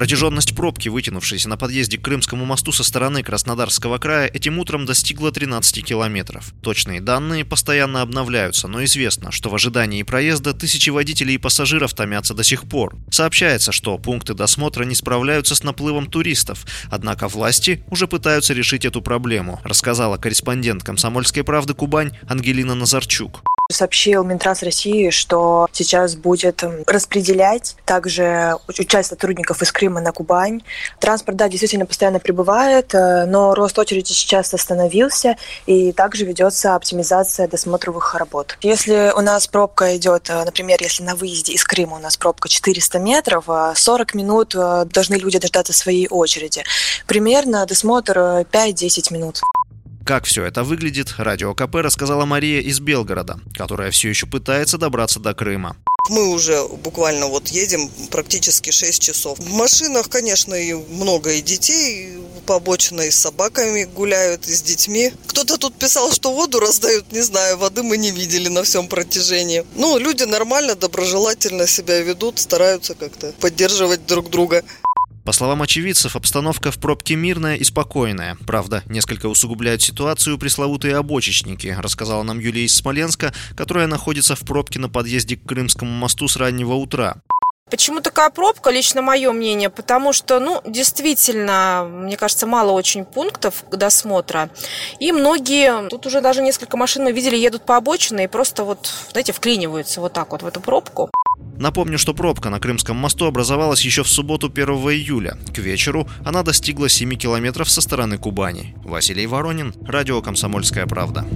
Протяженность пробки, вытянувшейся на подъезде к Крымскому мосту со стороны Краснодарского края, этим утром достигла 13 километров. Точные данные постоянно обновляются, но известно, что в ожидании проезда тысячи водителей и пассажиров томятся до сих пор. Сообщается, что пункты досмотра не справляются с наплывом туристов, однако власти уже пытаются решить эту проблему, рассказала корреспондент «Комсомольской правды» Кубань Ангелина Назарчук сообщил Минтранс России, что сейчас будет распределять также часть сотрудников из Крыма на Кубань. Транспорт, да, действительно постоянно прибывает, э, но рост очереди сейчас остановился, и также ведется оптимизация досмотровых работ. Если у нас пробка идет, э, например, если на выезде из Крыма у нас пробка 400 метров, 40 э, минут должны люди дождаться своей очереди. Примерно досмотр 5-10 минут. Как все это выглядит, Радио КП рассказала Мария из Белгорода, которая все еще пытается добраться до Крыма. Мы уже буквально вот едем практически 6 часов. В машинах, конечно, и много и детей, по обочине с собаками гуляют, и с детьми. Кто-то тут писал, что воду раздают, не знаю, воды мы не видели на всем протяжении. Ну, люди нормально, доброжелательно себя ведут, стараются как-то поддерживать друг друга. По словам очевидцев, обстановка в пробке мирная и спокойная. Правда, несколько усугубляют ситуацию пресловутые обочечники, рассказала нам Юлия из Смоленска, которая находится в пробке на подъезде к Крымскому мосту с раннего утра. Почему такая пробка, лично мое мнение? Потому что, ну, действительно, мне кажется, мало очень пунктов досмотра. И многие, тут уже даже несколько машин мы видели, едут по обочине и просто вот, знаете, вклиниваются вот так вот в эту пробку. Напомню, что пробка на Крымском мосту образовалась еще в субботу 1 июля. К вечеру она достигла 7 километров со стороны Кубани. Василий Воронин, Радио «Комсомольская правда».